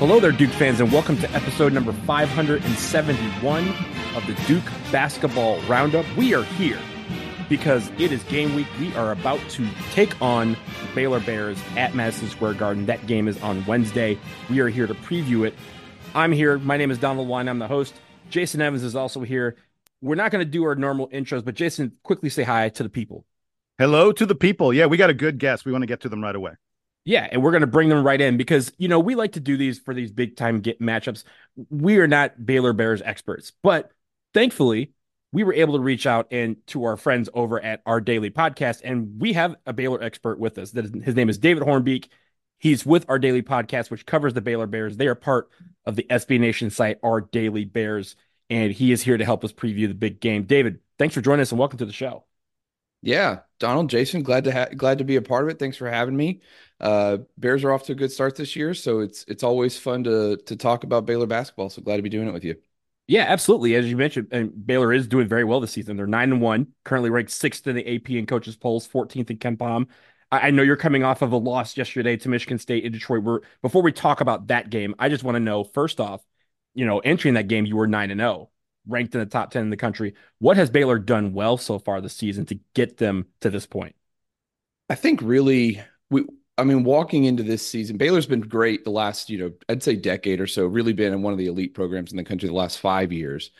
Hello there, Duke fans, and welcome to episode number 571 of the Duke Basketball Roundup. We are here because it is game week. We are about to take on Baylor Bears at Madison Square Garden. That game is on Wednesday. We are here to preview it. I'm here. My name is Donald Wine. I'm the host. Jason Evans is also here. We're not going to do our normal intros, but Jason, quickly say hi to the people. Hello to the people. Yeah, we got a good guest. We want to get to them right away. Yeah, and we're going to bring them right in because you know we like to do these for these big time get matchups. We are not Baylor Bears experts, but thankfully we were able to reach out and to our friends over at our daily podcast, and we have a Baylor expert with us. That is, his name is David Hornbeak. He's with our daily podcast, which covers the Baylor Bears. They are part of the SB Nation site, Our Daily Bears, and he is here to help us preview the big game. David, thanks for joining us and welcome to the show. Yeah, Donald, Jason, glad to ha- glad to be a part of it. Thanks for having me. Uh, Bears are off to a good start this year, so it's it's always fun to to talk about Baylor basketball. So glad to be doing it with you. Yeah, absolutely. As you mentioned, and Baylor is doing very well this season. They're nine and one, currently ranked sixth in the AP and coaches polls, 14th in KenPom. I, I know you're coming off of a loss yesterday to Michigan State in Detroit. We're, before we talk about that game, I just want to know first off, you know, entering that game, you were nine and zero, ranked in the top ten in the country. What has Baylor done well so far this season to get them to this point? I think really we I mean, walking into this season, Baylor's been great the last, you know, I'd say decade or so, really been in one of the elite programs in the country the last five years.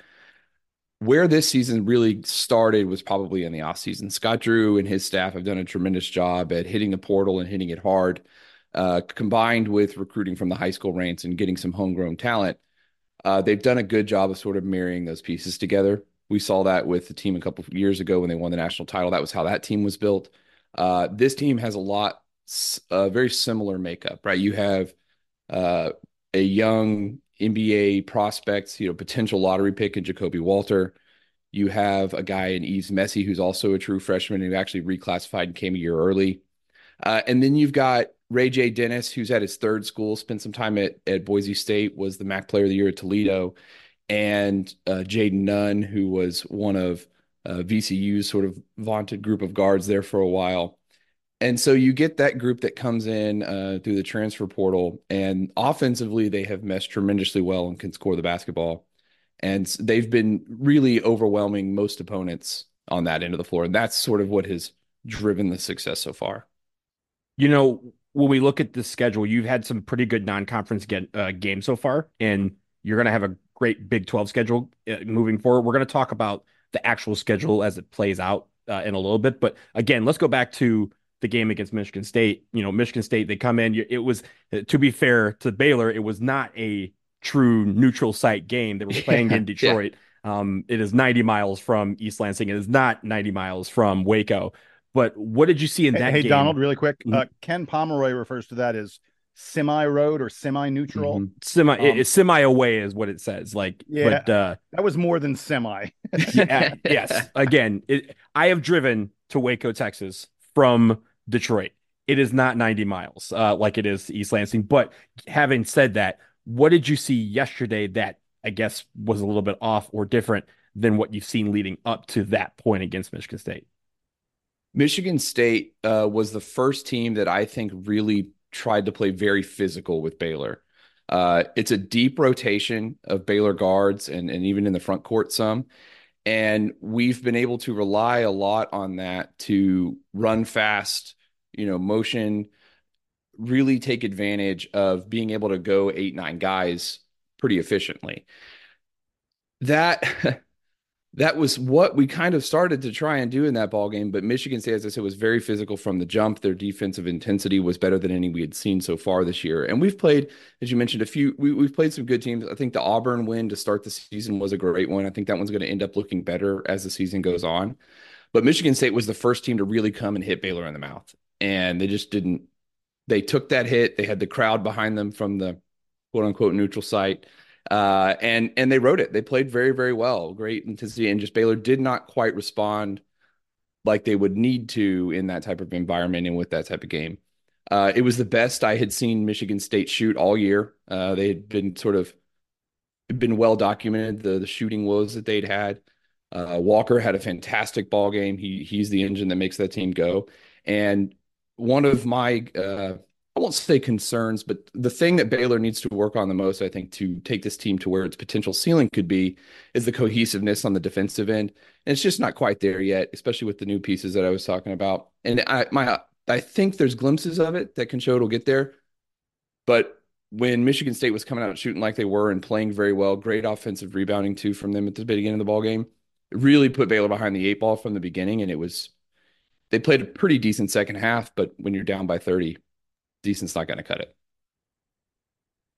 Where this season really started was probably in the offseason. Scott Drew and his staff have done a tremendous job at hitting the portal and hitting it hard, uh, combined with recruiting from the high school ranks and getting some homegrown talent. Uh, they've done a good job of sort of marrying those pieces together. We saw that with the team a couple of years ago when they won the national title. That was how that team was built. Uh, this team has a lot a very similar makeup, right? You have uh, a young NBA prospect, you know, potential lottery pick in Ja'Kobe Walter. You have a guy in Yves Missi who's also a true freshman who actually reclassified and came a year early. Uh, and then you've got Ray J. Dennis, who's at his third school, spent some time at, at Boise State, was the MAC Player of the Year at Toledo, and uh, Jayden Nunn, who was one of uh, VCU's sort of vaunted group of guards there for a while. And so you get that group that comes in uh, through the transfer portal, and offensively they have meshed tremendously well and can score the basketball. And they've been really overwhelming most opponents on that end of the floor, and that's sort of what has driven the success so far. You know, when we look at the schedule, you've had some pretty good non-conference get, uh, games so far, and you're going to have a great Big 12 schedule uh, moving forward. We're going to talk about the actual schedule as it plays out uh, in a little bit, but again, let's go back to the game against Michigan State. You know, Michigan State they come in. It was to be fair to Baylor, it was not a true neutral site game. They were playing in Detroit. yeah. um, it is 90 miles from East Lansing. It is not 90 miles from Waco. But what did you see in that? Hey, game? Donald, really quick. Mm-hmm. Uh, Ken Pomeroy refers to that as semi road or semi neutral. Mm-hmm. Semi um, semi away is what it says. Like, yeah, but, uh, that was more than semi. yeah, yes. Again, it, I have driven to Waco, Texas from Detroit. It is not 90 miles uh, like it is East Lansing. But having said that, what did you see yesterday that I guess was a little bit off or different than what you've seen leading up to that point against Michigan State? Michigan State uh, was the first team that I think really tried to play very physical with Baylor. Uh, it's a deep rotation of Baylor guards and, and even in the front court some. And we've been able to rely a lot on that to run fast, you know, motion, really take advantage of being able to go eight, nine guys pretty efficiently. That that was what we kind of started to try and do in that ball game. But Michigan State, as I said, was very physical from the jump. Their defensive intensity was better than any we had seen so far this year. And we've played, as you mentioned, a few. We, have played some good teams. I think the Auburn win to start the season was a great one. I think that one's going to end up looking better as the season goes on. But Michigan State was the first team to really come and hit Baylor in the mouth, and they just didn't. They took that hit. They had the crowd behind them from the quote unquote neutral site uh, and and they wrote it. They played very very well, great intensity, and just Baylor did not quite respond like they would need to in that type of environment and with that type of game. Uh, it was the best I had seen Michigan State shoot all year. Uh, they had been sort of been well documented the the shooting woes that they'd had. Uh, Walker had a fantastic ball game. He he's the engine that makes that team go. And one of my uh, I won't say concerns, but the thing that Baylor needs to work on the most, I think, to take this team to where its potential ceiling could be, is the cohesiveness on the defensive end. And it's just not quite there yet, especially with the new pieces that I was talking about. And I my I think there's glimpses of it that can show it'll get there. But when Michigan State was coming out shooting like they were and playing very well, great offensive rebounding too from them at the beginning of the ball game, it really put Baylor behind the eight ball from the beginning. And it was they played a pretty decent second half, but when you're down by 30, decent's not going to cut it.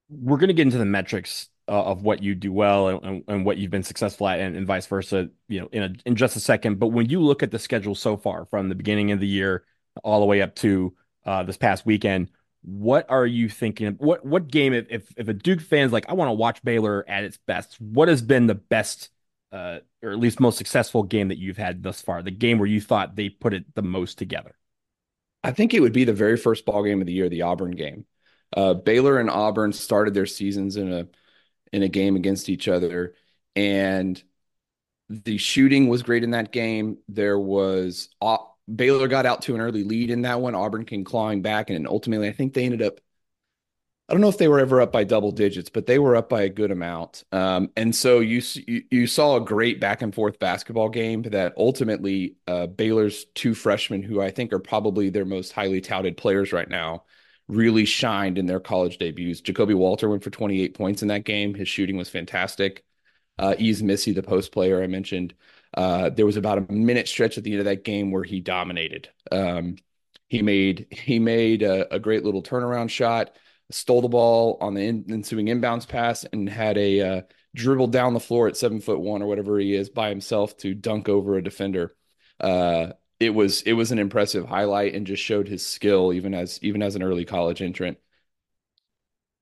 We're going to get into the metrics uh, of what you do well and, and, what you've been successful at, and, and vice versa. You know, in a, in just a second. But when you look at the schedule so far, from the beginning of the year all the way up to uh, this past weekend, what are you thinking? What what game? If, if a Duke fan's like, I want to watch Baylor at its best. What has been the best, uh, or at least most successful game that you've had thus far? The game where you thought they put it the most together. I think it would be the very first ball game of the year, the Auburn game. Uh, Baylor and Auburn started their seasons in a in a game against each other, and the shooting was great in that game. There was uh, Baylor got out to an early lead in that one. Auburn came clawing back, and ultimately, I think they ended up I don't know if they were ever up by double digits, but they were up by a good amount. Um, and so you, you, saw a great back and forth basketball game that ultimately uh, Baylor's two freshmen, who I think are probably their most highly touted players right now, really shined in their college debuts. Ja'Kobe Walter went for 28 points in that game. His shooting was fantastic. Uh, Yves Missi, the post player I mentioned, uh, there was about a minute stretch at the end of that game where he dominated. Um, he made he made a, a great little turnaround shot stole the ball on the in, ensuing inbounds pass and had a uh, dribble down the floor at seven foot one or whatever he is by himself to dunk over a defender. Uh, it was it was an impressive highlight and just showed his skill even as even as an early college entrant.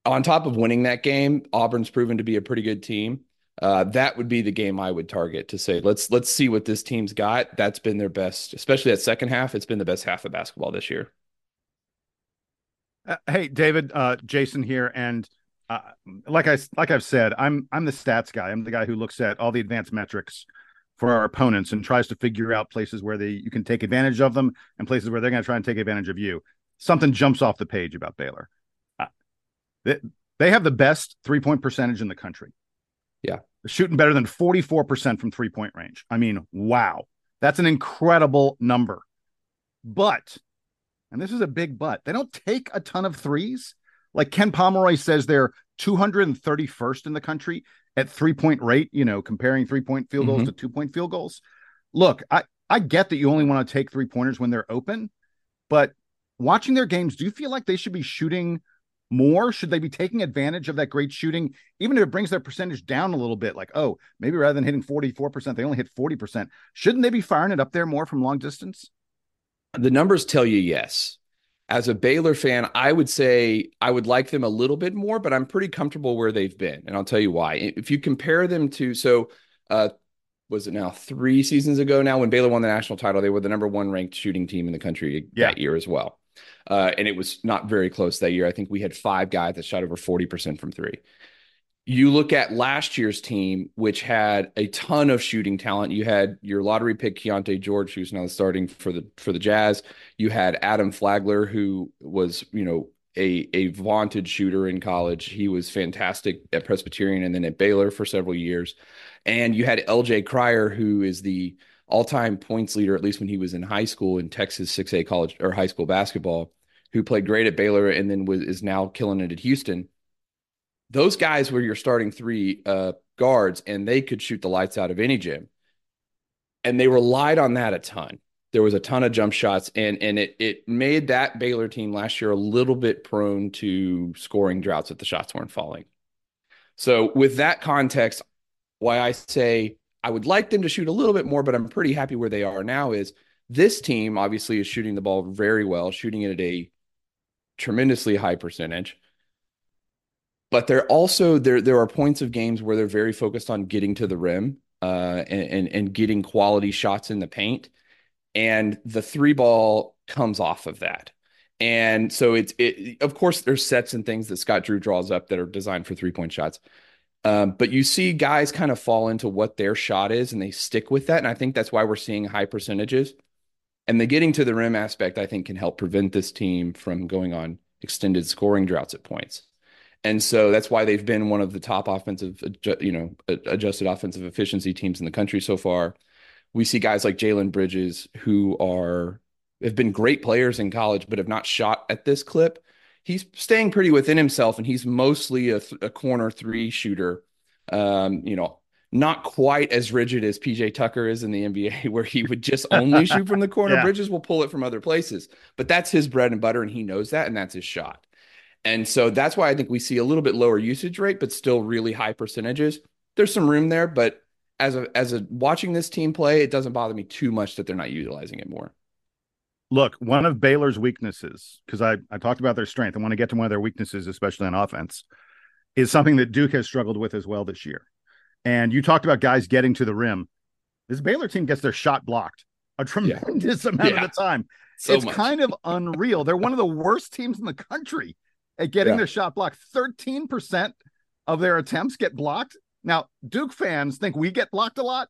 On top of winning that game, Auburn's proven to be a pretty good team. Uh, that would be the game I would target to say let's let's see what this team's got. That's been their best, especially that second half. It's been the best half of basketball this year. Uh, hey, David, uh, Jason here, and uh, like I like I've said, I'm I'm the stats guy. I'm the guy who looks at all the advanced metrics for our opponents and tries to figure out places where they you can take advantage of them and places where they're going to try and take advantage of you. Something jumps off the page about Baylor. Uh, they, they have the best three point percentage in the country. Yeah, they're shooting better than 44% from three point range. I mean, wow, that's an incredible number. But and this is a big but, they don't take a ton of threes. Like Ken Pomeroy says, they're 231st in the country at three point rate, you know, comparing three point field goals Mm-hmm. to two point field goals. Look, I, I get that you only want to take three pointers when they're open, but watching their games, do you feel like they should be shooting more? Should they be taking advantage of that great shooting, even if it brings their percentage down a little bit? Like, oh, maybe rather than hitting 44%, they only hit 40%. Shouldn't they be firing it up there more from long distance? The numbers tell you yes. As a Baylor fan, I would say I would like them a little bit more, but I'm pretty comfortable where they've been. And I'll tell you why. If you compare them to, so, uh, was it now three seasons ago now when Baylor won the national title? They were the number one ranked shooting team in the country Yeah. that year as well. Uh, and it was not very close that year. I think we had five guys that shot over 40% from three. You look at last year's team, which had a ton of shooting talent. You had your lottery pick Keyonte George, who's now starting for the for the Jazz. You had Adam Flagler, who was you know a a vaunted shooter in college. He was fantastic at Presbyterian and then at Baylor for several years. And you had LJ Cryer, who is the all-time points leader, at least when he was in high school in Texas 6A college or high school basketball, who played great at Baylor and then was is now killing it at Houston. Those guys were your starting three uh, guards, and they could shoot the lights out of any gym. And they relied on that a ton. There was a ton of jump shots, and and it it made that Baylor team last year a little bit prone to scoring droughts if the shots weren't falling. So with that context, why I say I would like them to shoot a little bit more, but I'm pretty happy where they are now is this team obviously is shooting the ball very well, shooting it at a tremendously high percentage. But they're also there there are points of games where they're very focused on getting to the rim uh, and, and and getting quality shots in the paint. And the three ball comes off of that. And so it's it of course there's sets and things that Scott Drew draws up that are designed for three point shots. Um, but you see guys kind of fall into what their shot is and they stick with that. And I think that's why we're seeing high percentages. And the getting to the rim aspect, I think, can help prevent this team from going on extended scoring droughts at points. And so that's why they've been one of the top offensive, you know, adjusted offensive efficiency teams in the country so far. We see guys like Jalen Bridges who are have been great players in college, but have not shot at this clip. He's staying pretty within himself, and he's mostly a, th- a corner three shooter. Um, you know, not quite as rigid as PJ Tucker is in the NBA, where he would just only shoot from the corner. Yeah. Bridges will pull it from other places, but that's his bread and butter, and he knows that, and that's his shot. And so that's why I think we see a little bit lower usage rate, but still really high percentages. There's some room there, but as a as a watching this team play, it doesn't bother me too much that they're not utilizing it more. Look, one of Baylor's weaknesses, because I, I talked about their strength, I want to get to one of their weaknesses, especially on offense, is something that Duke has struggled with as well this year. And you talked about guys getting to the rim. This Baylor team gets their shot blocked a tremendous amount Yeah. of the time. So it's much. kind of unreal. They're one of the worst teams in the country at getting Yeah. their shot blocked. 13% of their attempts get blocked. Now, Duke fans think we get blocked a lot.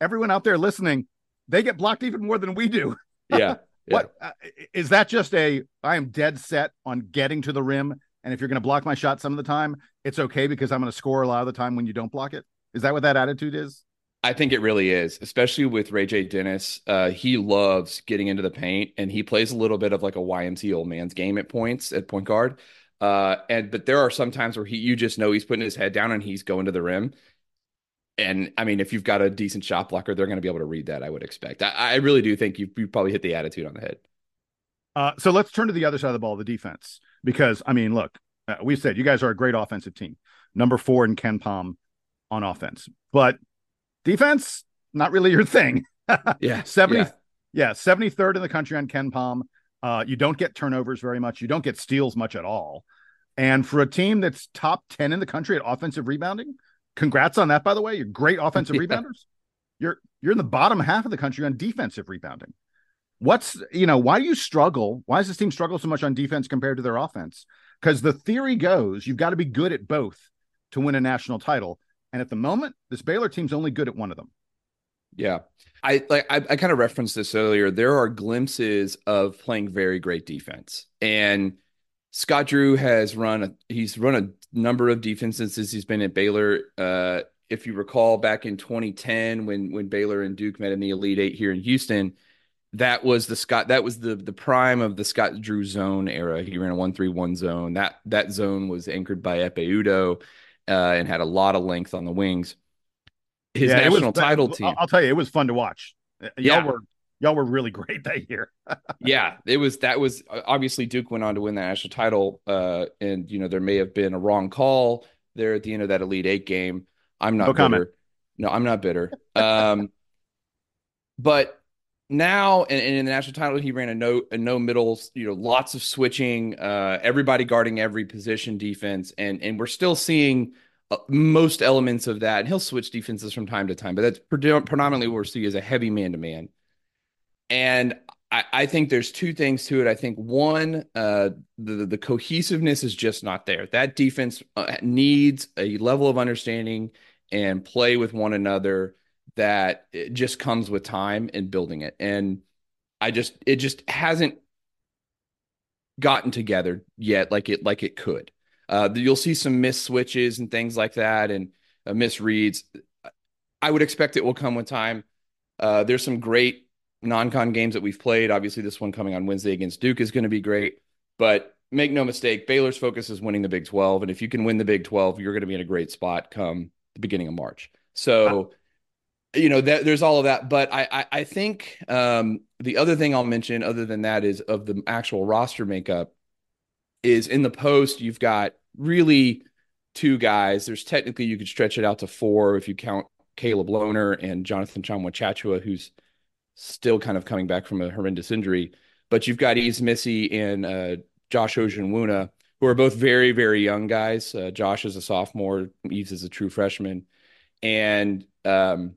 Everyone out there listening, they get blocked even more than we do. yeah. What uh, is that? Just a I am dead set on getting to the rim, and if you're going to block my shot some of the time, it's okay because I'm going to score a lot of the time when you don't block it. Is that what that attitude is? I think it really is, especially with Ray J. Dennis. Uh, he loves getting into the paint, and he plays a little bit of like a YMC old man's game at points at point guard. Uh, and but there are some times where he, you just know he's putting his head down and he's going to the rim. And I mean, if you've got a decent shot blocker, they're going to be able to read that. I would expect. I, I really do think you you probably hit the attitude on the head. Uh, so let's turn to the other side of the ball, the defense, because I mean, look, uh, we said you guys are a great offensive team, number four in KenPom on offense, but defense not really your thing. Yeah, 70 yeah. yeah, 73rd in the country on KenPom. Uh, you don't get turnovers very much. You don't get steals much at all. And for a team that's top 10 in the country at offensive rebounding, congrats on that, by the way. You're great offensive Yeah. rebounders. You're you're in the bottom half of the country on defensive rebounding. What's you know, why do you struggle? Why does this team struggle so much on defense compared to their offense? Because the theory goes you've got to be good at both to win a national title. And at the moment, this Baylor team's only good at one of them. Yeah. I like I, I kind of referenced this earlier. There are glimpses of playing very great defense. And Scott Drew has run a he's run a number of defenses since he's been at Baylor. Uh if you recall back in 2010 when when Baylor and Duke met in the Elite Eight here in Houston, that was the Scott that was the the prime of the Scott Drew zone era. He ran a one three one zone. That that zone was anchored by Ekpe Udoh uh, and had a lot of length on the wings. His Yeah, it was- national title team. I'll tell you, it was fun to watch. Y'all Yeah. were y'all were really great that year. yeah, it was that was obviously Duke went on to win the national title. Uh, and you know, there may have been a wrong call there at the end of that Elite Eight game. I'm not No bitter. comment. No, I'm not bitter. Um, but now and, and in the national title, he ran a no a no middles, you know, lots of switching, uh, everybody guarding every position defense, and and we're still seeing uh, most elements of that. And he'll switch defenses from time to time, but that's predominantly what we're seeing is a heavy man to man. And I, I think there's two things to it. I think one, uh, the the cohesiveness is just not there. That defense uh, needs a level of understanding and play with one another that it just comes with time and building it. And I just it just hasn't gotten together yet like it like it could. Uh, you'll see some missed switches and things like that and uh, misreads. I would expect it will come with time. Uh, there's some great non-con games that we've played. Obviously, this one coming on Wednesday against Duke is going to be great. But make no mistake, Baylor's focus is winning the Big 12, and if you can win the Big 12, you're going to be in a great spot come the beginning of March. So, you know, that, there's all of that. But I, I, I think um, the other thing I'll mention, other than that, is of the actual roster makeup, is in the post you've got really two guys. There's technically you could stretch it out to four if you count Caleb Lohner and Jonathan Tchamwa Tchatchoua, who's still kind of coming back from a horrendous injury. But you've got Yves Missi and uh, Josh Ojianwuna, who are both very, very young guys. Uh, Josh is a sophomore, Yves is a true freshman. And um,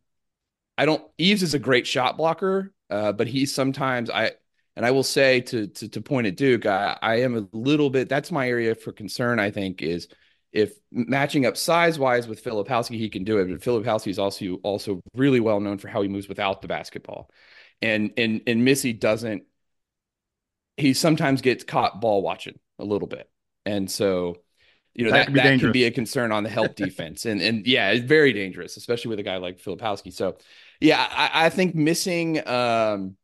I don't, Yves is a great shot blocker, uh, but he sometimes, I, and I will say to, to, to point at Duke, I, I am a little bit, that's my area for concern, I think, is if matching up size wise with Filipowski, he can do it. But Filipowski is also also really well known for how he moves without the basketball, and and and Missi doesn't. He sometimes gets caught ball watching a little bit, and so you know That that could be that can be a concern on the help defense, and and yeah, it's very dangerous, especially with a guy like Filipowski. So yeah, I, I think missing. um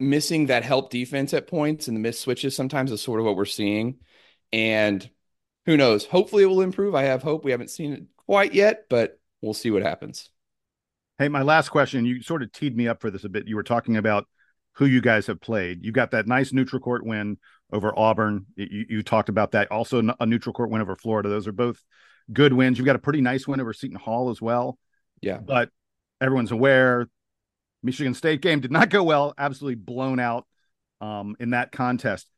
missing that help defense at points and the missed switches sometimes is sort of what we're seeing. And who knows? Hopefully it will improve. I have hope. We haven't seen it quite yet, but we'll see what happens. Hey, my last question. You sort of teed me up for this a bit. You were talking about who you guys have played. You got that nice neutral court win over Auburn. You, you talked about that. Also, a neutral court win over Florida. Those are both good wins. You've got a pretty nice win over Seton Hall as well. Yeah. But everyone's aware Michigan State game did not go well. Absolutely blown out um, in that contest.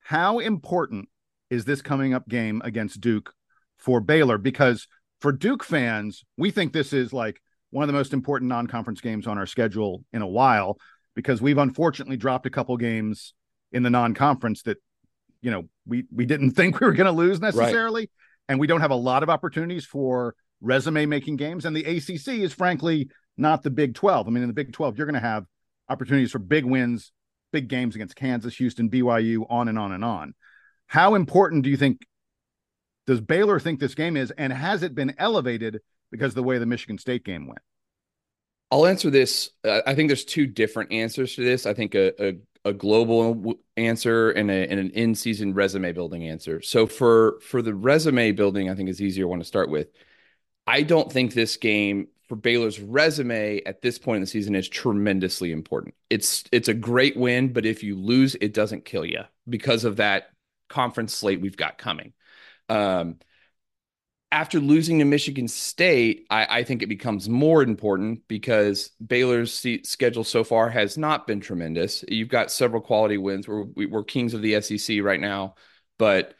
How important is this coming up game against Duke for Baylor? Because for Duke fans, we think this is like one of the most important non-conference games on our schedule in a while because we've unfortunately dropped a couple games in the non-conference that you know we we didn't think we were going to lose necessarily and we don't have a lot of opportunities for resume making games and the ACC is frankly not the Big 12. I mean in the Big 12 you're going to have opportunities for big wins, big games against Kansas, Houston, BYU, on and on and on. How important do you think does Baylor think this game is and has it been elevated because of the way the Michigan State game went? I'll answer this. Uh, I think there's two different answers to this. I think a, a, a global answer and, a, and an in-season resume building answer. So for for the resume building, I think is easier one to start with. I don't think this game for Baylor's resume at this point in the season is tremendously important. It's it's a great win, but if you lose, it doesn't kill you because of that conference slate we've got coming. Um, after losing to Michigan State, I, I, think it becomes more important because Baylor's schedule so far has not been tremendous. You've got several quality wins. We're, we're kings of the SEC right now, but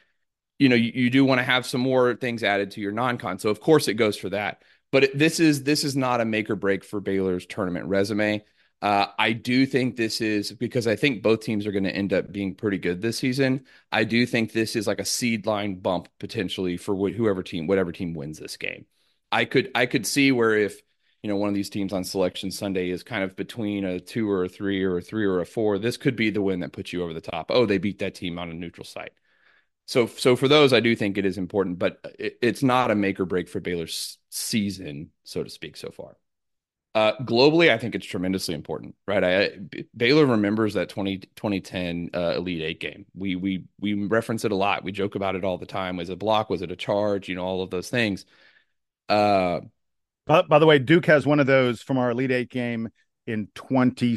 you know you, you do want to have some more things added to your non-con. So of course it goes for that. But this is this is not a make or break for Baylor's tournament resume. Uh, I do think this is because I think both teams are going to end up being pretty good this season. I do think this is like a seed line bump potentially for wh- whoever team, whatever team wins this game. I could I could see where if you know one of these teams on Selection Sunday is kind of between a two or a three or a three or a four, this could be the win that puts you over the top. Oh, they beat that team on a neutral site. So so for those, I do think it is important, but it, it's not a make or break for Baylor's season, so to speak, so far. Uh, globally, I think it's tremendously important, right? I, B- Baylor remembers that 20, 2010 uh, Elite Eight game. We we we reference it a lot. We joke about it all the time. Was it a block? Was it a charge? You know, all of those things. Uh, by, by the way, Duke has one of those from our Elite Eight game in 20,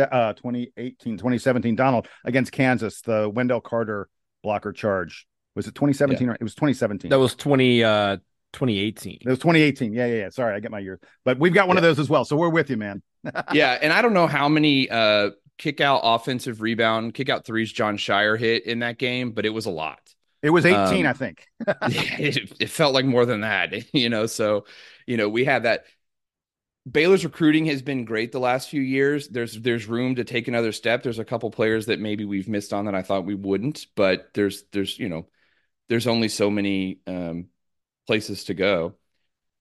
uh, 2018, 2017, Donald against Kansas, the Wendell Carter blocker charge. Was it 2017 Yeah. or it was 2017? That was 20, uh, 2018. It was 2018. Yeah, yeah, yeah. Sorry, I get my year. But we've got one of those as well. So we're with you, man. yeah, and I don't know how many uh, kick out offensive rebound, kick out threes Jon Scheyer hit in that game, but it was a lot. It was 18, Um, I think. it, it felt like more than that, you know. So, you know, we have that. Baylor's recruiting has been great the last few years. There's there's room to take another step. There's a couple players that maybe we've missed on that I thought we wouldn't, but there's there's you know, there's only so many um, places to go.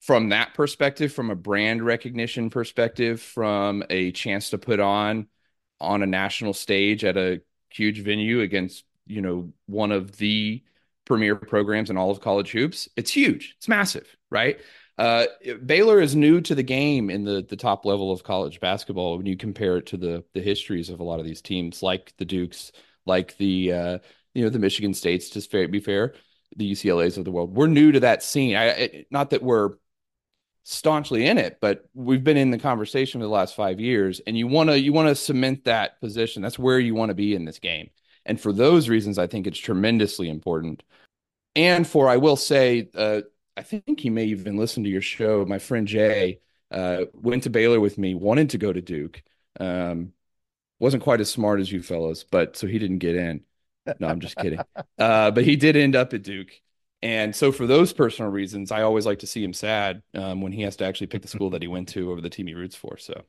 From that perspective, from a brand recognition perspective, from a chance to put on on a national stage at a huge venue against you know one of the premier programs in all of college hoops, it's huge. It's massive, right? Uh, Baylor is new to the game in the the top level of college basketball when you compare it to the the histories of a lot of these teams, like the Dukes, like the uh, you know the Michigan States. Fair, be fair, the UCLA's of the world. We're new to that scene. I, it, not that we're staunchly in it, but we've been in the conversation for the last five years, and you want to you want to cement that position. That's where you want to be in this game, and for those reasons, I think it's tremendously important. And for I will say, uh, I think he may even listen to your show. My friend Jay uh, went to Baylor with me, wanted to go to Duke. Um, wasn't quite as smart as you fellows, but so he didn't get in. No, I'm just kidding. Uh, but he did end up at Duke. And so, for those personal reasons, I always like to see him sad um, when he has to actually pick the school that he went to over the team he roots for. So,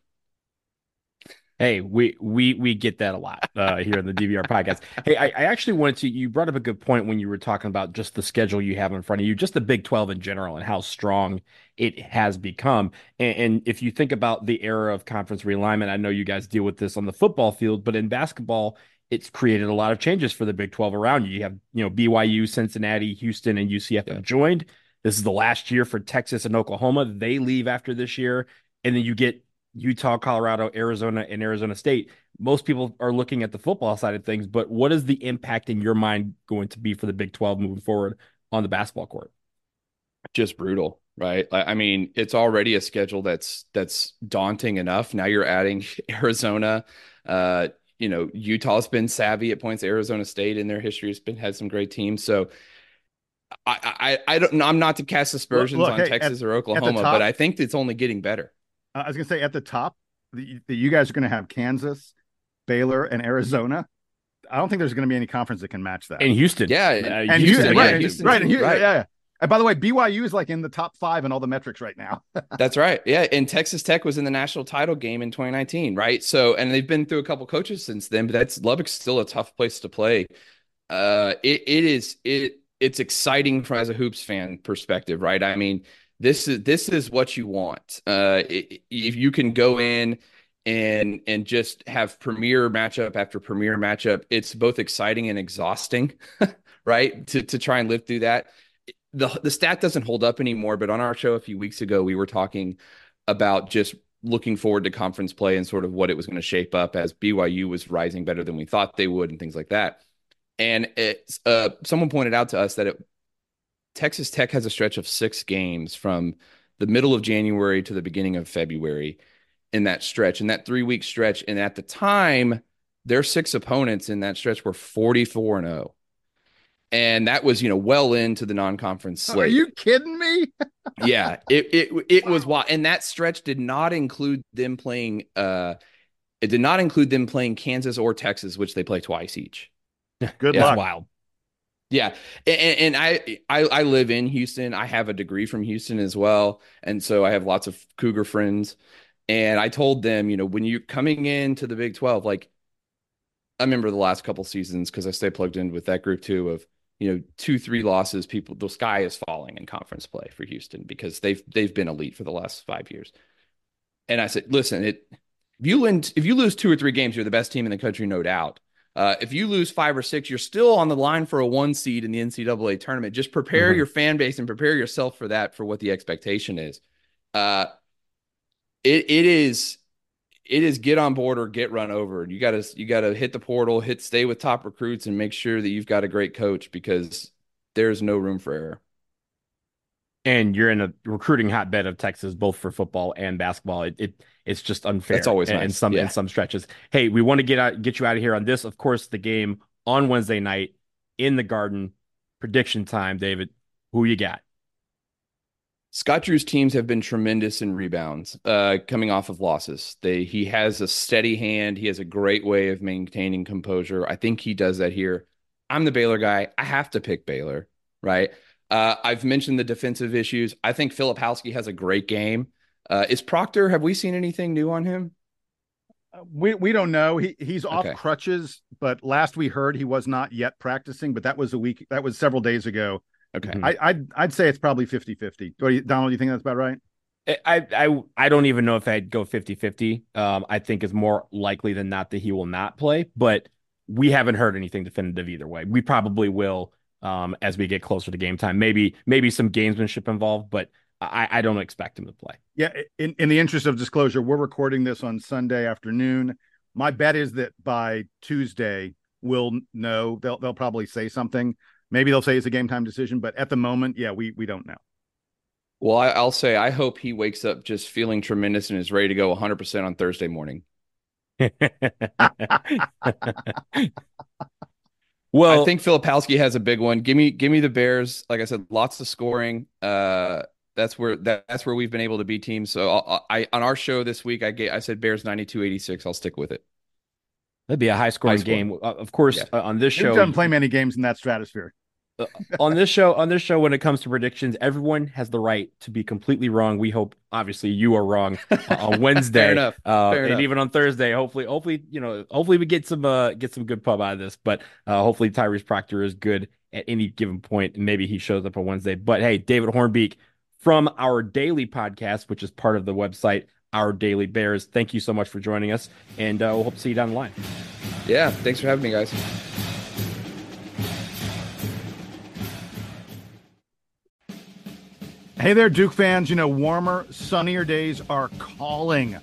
Hey, we we we get that a lot uh, here on the DBR podcast. Hey, I, I actually wanted to. You brought up a good point when you were talking about just the schedule you have in front of you, just the Big Twelve in general, and how strong it has become. And, and if you think about the era of conference realignment, I know you guys deal with this on the football field, but in basketball, it's created a lot of changes for the Big Twelve around you. You have you know BYU, Cincinnati, Houston, and UCF have joined. This is the last year for Texas and Oklahoma. They leave after this year, and then you get Utah, Colorado, Arizona, and Arizona State. Most people are looking at the football side of things, but what is the impact in your mind going to be for the Big 12 moving forward on the basketball court? just brutal, right? I I mean, it's already a schedule that's that's daunting enough. Now you're adding Arizona. Uh, you know, Utah's been savvy at points. Arizona State in their history has been had some great teams. So I I, I don't I'm not to cast aspersions look, on hey, Texas at- or Oklahoma, top- but I think it's only getting better. Uh, I was going to say at the top, the, the, you guys are going to have Kansas, Baylor, and Arizona. I don't think there's going to be any conference that can match that. In Houston. Yeah, Uh, and Houston, Houston, yeah, right, right, and Houston, right. yeah, yeah. And by the way, BYU is like in the top five in all the metrics right now. That's right. Yeah. And Texas Tech was in the national title game in 2019, right? So, and they've been through a couple coaches since then, but that's Lubbock's still a tough place to play. Uh, it, it is, it, it's exciting from as a hoops fan perspective, right? I mean, this is, this is what you want. Uh, if you can go in and, and just have premier matchup after premier matchup, it's both exciting and exhausting, right? To, to try and live through that the the stat doesn't hold up anymore, but on our show a few weeks ago, we were talking about just looking forward to conference play and sort of what it was going to shape up as BYU was rising better than we thought they would and things like that. And uh, someone pointed out to us that it, Texas Tech has a stretch of six games from the middle of January to the beginning of February in that stretch, in that three week stretch. And at the time, their six opponents in that stretch were 44 and 0 and that was you know well into the non-conference slate. Are you kidding me? yeah, it it it was wild, and that stretch did not include them playing. Uh, it did not include them playing Kansas or Texas, which they play twice each. Good Yeah. luck. wild. Yeah, and, and I, I I live in Houston. I have a degree from Houston as well, and so I have lots of Cougar friends. And I told them, you know, when you're coming into the Big Twelve, like I remember the last couple seasons because I stay plugged in with that group too. Of you know, two three losses, people the sky is falling in conference play for Houston because they've they've been elite for the last five years. And I said, listen, it if you lose if you lose two or three games, you're the best team in the country, no doubt. Uh, if you lose five or six, you're still on the line for a one seed in the NCAA tournament. Just prepare Mhm. your fan base and prepare yourself for that, for what the expectation is. Uh, it it is it is get on board or get run over. You got to you got to hit the portal, hit stay with top recruits, and make sure that you've got a great coach because there's no room for error. And you're in a recruiting hotbed of Texas, both for football and basketball. It, it it's just unfair. It's always in, nice. in some Yeah. in some stretches. Hey, we want to get out get you out of here on this. Of course, the game on Wednesday night in the Garden. Prediction time, David. Who you got? Scott Drew's teams have been tremendous in rebounds, uh, coming off of losses. They he has a steady hand. He has a great way of maintaining composure. I think he does that here. I'm the Baylor guy. I have to pick Baylor, right? Uh, I've mentioned the defensive issues. I think Philip Filipowski has a great game. Uh, is Proctor? Have we seen anything new on him? We we don't know. He he's off Okay. crutches, but last we heard he was not yet practicing, but that was a week that was several days ago. Okay. Mhm. I I'd I'd say it's probably 50-50. Do you, Donald, you think that's about right? I I I don't even know if I'd go 50-50. Um, I think it's more likely than not that he will not play, but we haven't heard anything definitive either way. We probably will um as we get closer to game time. Maybe maybe some gamesmanship involved, but I, I don't expect him to play. Yeah, in, in the interest of disclosure, we're recording this on Sunday afternoon. My bet is that by Tuesday we'll know. They'll they'll probably say something. Maybe they'll say it's a game time decision, but at the moment, yeah, we we don't know. Well, I, I'll say I hope he wakes up just feeling tremendous and is ready to go 100% on Thursday morning. well, I think Filipowski has a big one. Give me, give me the Bears. Like I said, lots of scoring. Uh, that's where that, that's where we've been able to beat teams. So I, I on our show this week, I get I said Bears 92-86. I'll stick with it. That'd be a high scoring High score. game. Uh, of course, Yeah. uh, on this He show, doesn't play many games in that stratosphere. on this show, on this show, when it comes to predictions, everyone has the right to be completely wrong. We hope, obviously, you are wrong uh, on Wednesday, Fair enough. Uh, Fair and enough. even on Thursday. Hopefully, hopefully, you know, hopefully we get some uh, get some good pub out of this. But uh, hopefully, Tyrese Proctor is good at any given point, and maybe he shows up on Wednesday. But hey, David Hornbeak from our daily podcast, which is part of the website. Our Daily Bears. Thank you so much for joining us, and uh, we'll hope to see you down the line. Yeah, thanks for having me, guys. Hey there, Duke fans. You know, warmer, sunnier days are calling.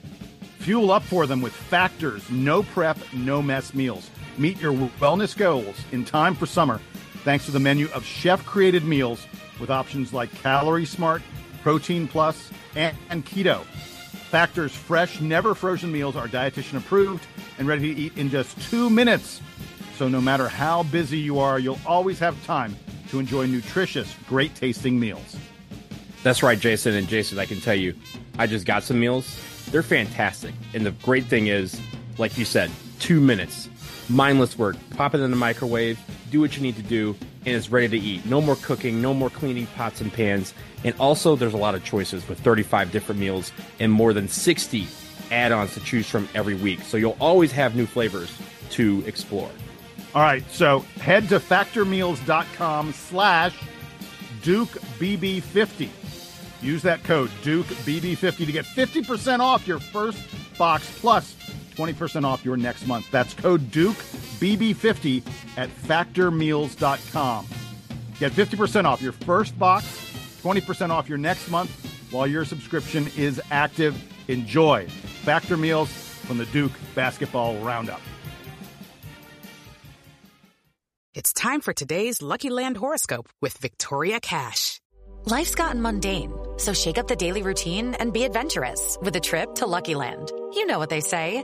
Fuel up for them with Factors no prep, no mess meals. Meet your wellness goals in time for summer thanks to the menu of chef created meals with options like Calorie Smart, Protein Plus, and, and Keto. Factor's fresh, never frozen meals are dietitian approved and ready to eat in just two minutes. So no matter how busy you are, you'll always have time to enjoy nutritious, great tasting meals. That's right, Jason. And Jason, I can tell you, I just got some meals. They're fantastic. And the great thing is, like you said, two minutes, mindless work. Pop it in the microwave, do what you need to do, and it's ready to eat. No more cooking, no more cleaning pots and pans. And also, there's a lot of choices with 35 different meals and more than 60 add ons to choose from every week. So you'll always have new flavors to explore. All right, so head to factormeals.com slash DukeBB50. Use that code DukeBB50 to get 50% off your first box plus 20% off your next month. That's code DukeBB50 at factormeals.com. Get 50% off your first box, 20% off your next month while your subscription is active. Enjoy Factor Meals from the Duke Basketball Roundup. It's time for today's Lucky Land horoscope with Victoria Cash. Life's gotten mundane, so shake up the daily routine and be adventurous with a trip to Lucky Land. You know what they say.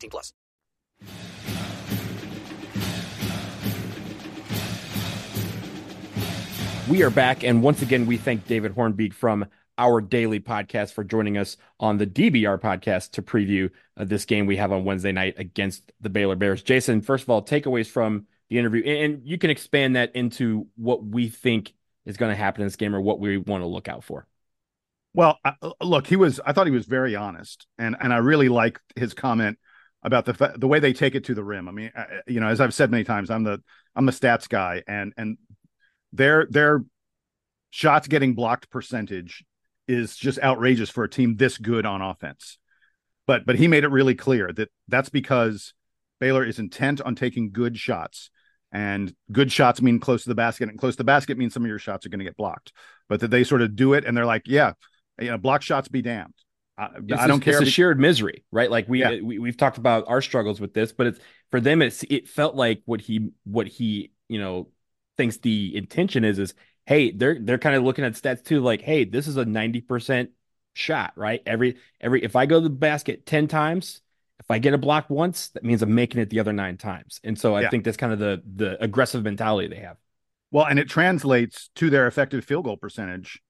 18 plus. We are back, and once again, we thank David Hornbeak from our daily podcast for joining us on the DBR podcast to preview uh, this game we have on Wednesday night against the Baylor Bears. Jason, first of all, takeaways from the interview, and you can expand that into what we think is going to happen in this game or what we want to look out for. Well, uh, look, he was. I thought he was very honest, and and I really like his comment about the the way they take it to the rim. I mean, I, you know, as I've said many times, I'm the I'm the stats guy, and and their their shots getting blocked percentage is just outrageous for a team this good on offense. But but he made it really clear that that's because Baylor is intent on taking good shots. And good shots mean close to the basket, and close to the basket means some of your shots are going to get blocked. But that they sort of do it, and they're like, "Yeah, you know, block shots be damned." I, I don't care. It's a shared misery, right? Like we, yeah. we we've talked about our struggles with this, but it's for them. It's it felt like what he what he you know thinks the intention is is hey they're they're kind of looking at stats too like hey this is a ninety percent shot right every every if I go to the basket ten times if I get a block once that means I'm making it the other nine times and so I yeah. think that's kind of the the aggressive mentality they have. Well, and it translates to their effective field goal percentage,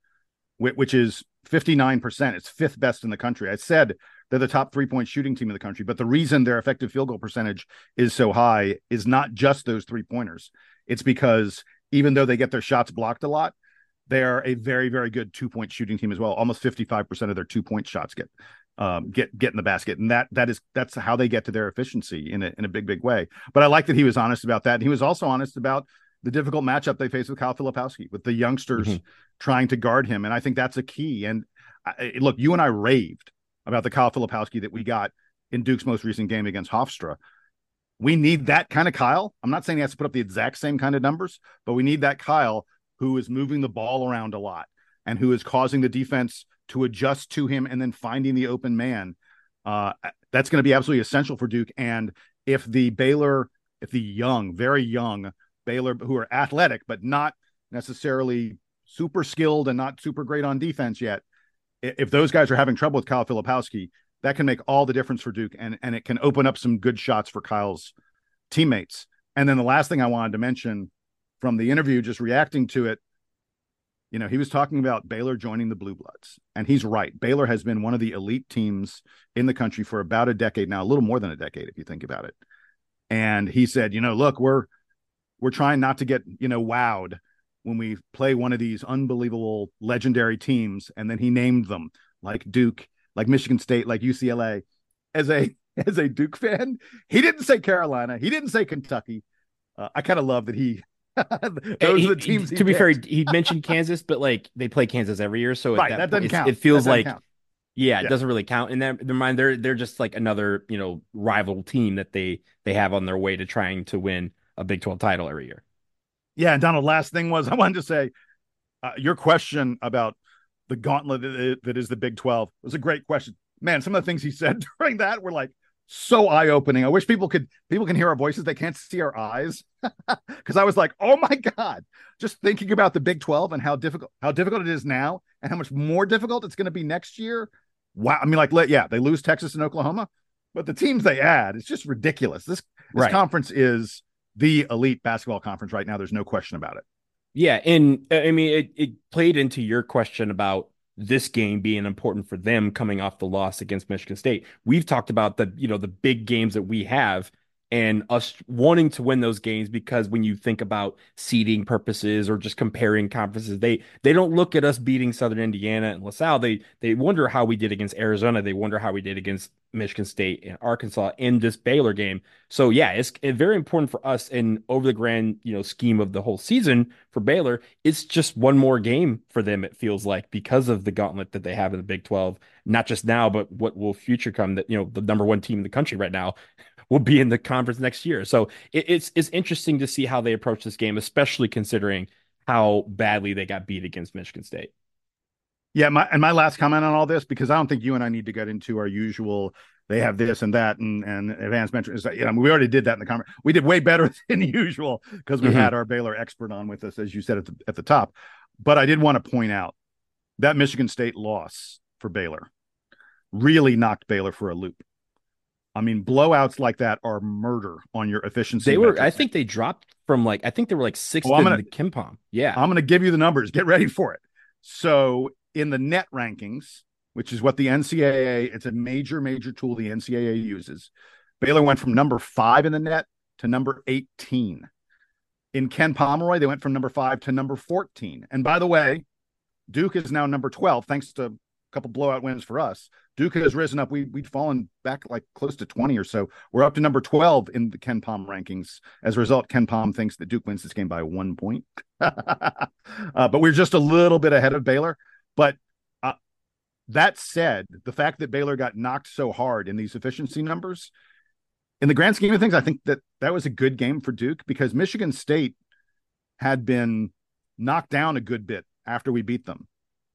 which is 59%. It's fifth best in the country. I said they're the top three point shooting team in the country, but the reason their effective field goal percentage is so high is not just those three pointers. It's because even though they get their shots blocked a lot, they are a very, very good two point shooting team as well. Almost 55% of their two point shots get um, get get in the basket, and that that is that's how they get to their efficiency in a in a big big way. But I like that he was honest about that. And he was also honest about the difficult matchup they face with Kyle Filipowski, with the youngsters mm-hmm. trying to guard him. And I think that's a key. And I, look, you and I raved about the Kyle Filipowski that we got in Duke's most recent game against Hofstra. We need that kind of Kyle. I'm not saying he has to put up the exact same kind of numbers, but we need that Kyle who is moving the ball around a lot and who is causing the defense to adjust to him and then finding the open man. Uh, that's going to be absolutely essential for Duke. And if the Baylor, if the young, very young Baylor who are athletic but not necessarily super skilled and not super great on defense yet. If those guys are having trouble with Kyle Filipowski, that can make all the difference for Duke and and it can open up some good shots for Kyle's teammates. And then the last thing I wanted to mention from the interview, just reacting to it, you know, he was talking about Baylor joining the Blue Bloods, and he's right. Baylor has been one of the elite teams in the country for about a decade now, a little more than a decade if you think about it. And he said, you know, look, we're we're trying not to get you know wowed when we play one of these unbelievable legendary teams and then he named them like duke like michigan state like ucla as a as a duke fan he didn't say carolina he didn't say kentucky uh, i kind of love that he those he, are the teams to be fair he mentioned kansas but like they play kansas every year so right, that, that doesn't count it feels like count. Yeah, it yeah. doesn't really count in their, their mind. They're they're just like another you know rival team that they they have on their way to trying to win a Big 12 title every year. Yeah, and Donald, last thing was I wanted to say uh, your question about the gauntlet that is the Big 12 was a great question. Man, some of the things he said during that were like so eye-opening. I wish people could people can hear our voices. They can't see our eyes. Cuz I was like, "Oh my god." Just thinking about the Big 12 and how difficult how difficult it is now and how much more difficult it's going to be next year. Wow. I mean like yeah, they lose Texas and Oklahoma, but the teams they add, it's just ridiculous. This this right. conference is the elite basketball conference right now. There's no question about it. Yeah, and uh, I mean it, it played into your question about this game being important for them coming off the loss against Michigan State. We've talked about the you know the big games that we have and us wanting to win those games because when you think about seeding purposes or just comparing conferences, they they don't look at us beating Southern Indiana and LaSalle. They they wonder how we did against Arizona. They wonder how we did against Michigan State and Arkansas in this Baylor game. So yeah, it's, it's very important for us in over the grand you know scheme of the whole season for Baylor. It's just one more game for them. It feels like because of the gauntlet that they have in the Big Twelve, not just now, but what will future come. That you know the number one team in the country right now will be in the conference next year. So it, it's it's interesting to see how they approach this game, especially considering how badly they got beat against Michigan State. Yeah, my and my last comment on all this because I don't think you and I need to get into our usual. They have this and that, and and advanced mention is that you know we already did that in the comment. We did way better than usual because we mm-hmm. had our Baylor expert on with us, as you said at the at the top. But I did want to point out that Michigan State loss for Baylor really knocked Baylor for a loop. I mean, blowouts like that are murder on your efficiency. They were, I think they dropped from like, I think they were like oh, in the KenPom. Yeah. I'm going to give you the numbers. Get ready for it. So in the net rankings, which is what the NCAA, it's a major, major tool the NCAA uses. Baylor went from number five in the net to number 18. In Ken Pomeroy, they went from number five to number 14. And by the way, Duke is now number 12, thanks to a couple blowout wins for us. Duke has risen up. We we'd fallen back like close to 20 or so. We're up to number 12 in the KenPom rankings. As a result, KenPom thinks that Duke wins this game by one point. uh, but we're just a little bit ahead of Baylor. But uh, that said, the fact that Baylor got knocked so hard in these efficiency numbers, in the grand scheme of things, I think that that was a good game for Duke because Michigan State had been knocked down a good bit after we beat them.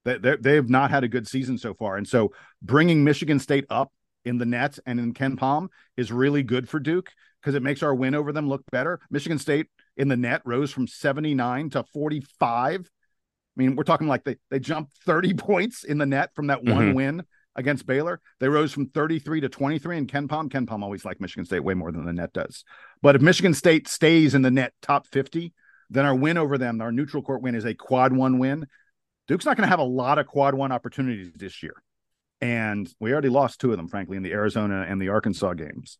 They they have not had a good season so far, and so bringing Michigan State up in the net and in KenPom is really good for Duke because it makes our win over them look better. Michigan State in the net rose from 79 to 45 I mean, we're talking like they they jumped 30 points in the net from that one mm-hmm. win against Baylor. They rose from 33 to 23 and Ken KenPom. Ken Palm always like Michigan State way more than the net does. But if Michigan State stays in the net top 50, then our win over them, our neutral court win, is a quad one win. Duke's not going to have a lot of quad one opportunities this year. And we already lost two of them, frankly, in the Arizona and the Arkansas games.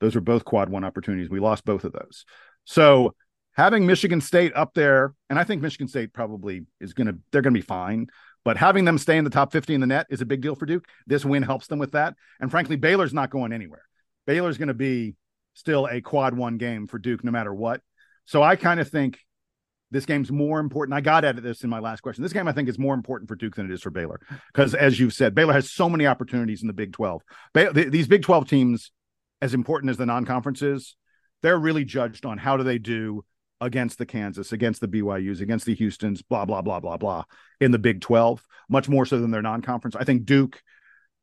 Those were both quad one opportunities. We lost both of those. So having Michigan State up there, and I think Michigan State probably is going to, they're going to be fine. But having them stay in the top 50 in the net is a big deal for Duke. This win helps them with that. And frankly, Baylor's not going anywhere. Baylor's going to be still a quad one game for Duke no matter what. So I kind of think this game's more important. I got at this in my last question. This game, I think, is more important for Duke than it is for Baylor. Because as you've said, Baylor has so many opportunities in the Big 12. Ba- these Big 12 teams, as important as the non conferences, they're really judged on how do they do against the Kansas, against the BYUs, against the Houstons, blah, blah, blah, blah, blah, in the Big 12, much more so than their non conference. I think Duke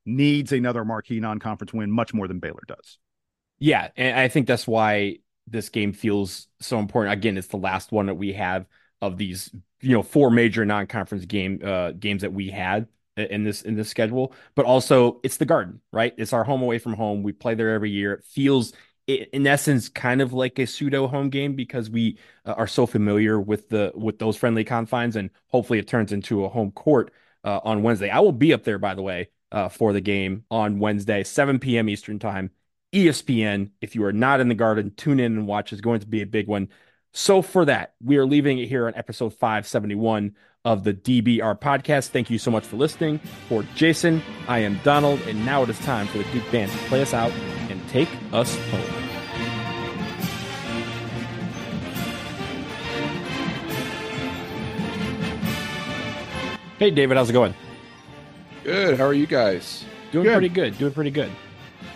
needs another marquee non conference win much more than Baylor does. Yeah. And I think that's why this game feels so important. Again, it's the last one that we have of these, you know, four major non conference game uh, games that we had in this in this schedule but also it's the garden right it's our home away from home we play there every year it feels in essence kind of like a pseudo home game because we uh, are so familiar with the with those friendly confines and hopefully it turns into a home court uh, on Wednesday. I will be up there by the way uh, for the game on Wednesday 7 p.m. Eastern time ESPN if you are not in the garden tune in and watch It's going to be a big one. So for that we are leaving it here on episode 571 of the DBR podcast. Thank you so much for listening. For Jason, I am Donald and now it is time for the Duke band to play us out and take us home. Hey, David, how's it going? Good. How are you guys? Doing good. pretty good. Doing pretty good.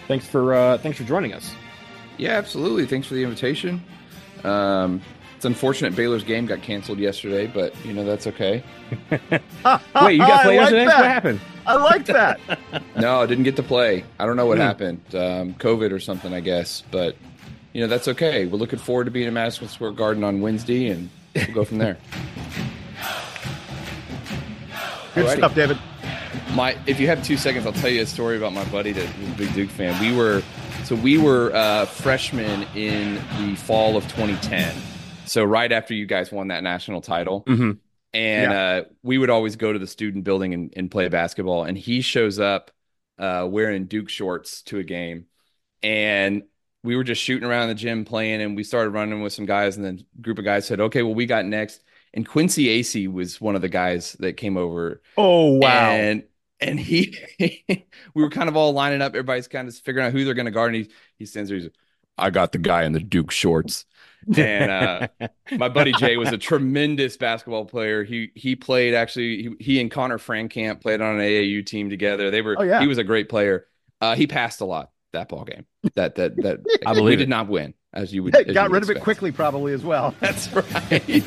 Thanks for uh, thanks for joining us. Yeah, absolutely. Thanks for the invitation. Um, it's unfortunate Baylor's game got canceled yesterday, but you know that's okay. Wait, you got to play yesterday? Like what happened? I like that. no, I didn't get to play. I don't know what mm. happened. Um, COVID or something, I guess. But you know that's okay. We're looking forward to being at Madison Square Garden on Wednesday, and we'll go from there. Good Alrighty. stuff, David. My, if you have two seconds, I'll tell you a story about my buddy that's a big Duke fan. We were, so we were uh, freshmen in the fall of 2010. So right after you guys won that national title, mm-hmm. and yeah. uh, we would always go to the student building and, and play basketball. And he shows up uh, wearing Duke shorts to a game, and we were just shooting around the gym playing, and we started running with some guys, and then group of guys said, "Okay, well, we got next." And Quincy Acy was one of the guys that came over. Oh wow! And and he, we were kind of all lining up. Everybody's kind of figuring out who they're going to guard. And he he stands there. He's, I got the guy in the Duke shorts. and uh, my buddy Jay was a tremendous basketball player. He he played actually. He, he and Conner Frankamp played on an AAU team together. They were. Oh, yeah. He was a great player. Uh, he passed a lot that ball game. That that that I believe we believe did not win as you would. Hey, as you got would rid of it quickly, probably as well. That's right.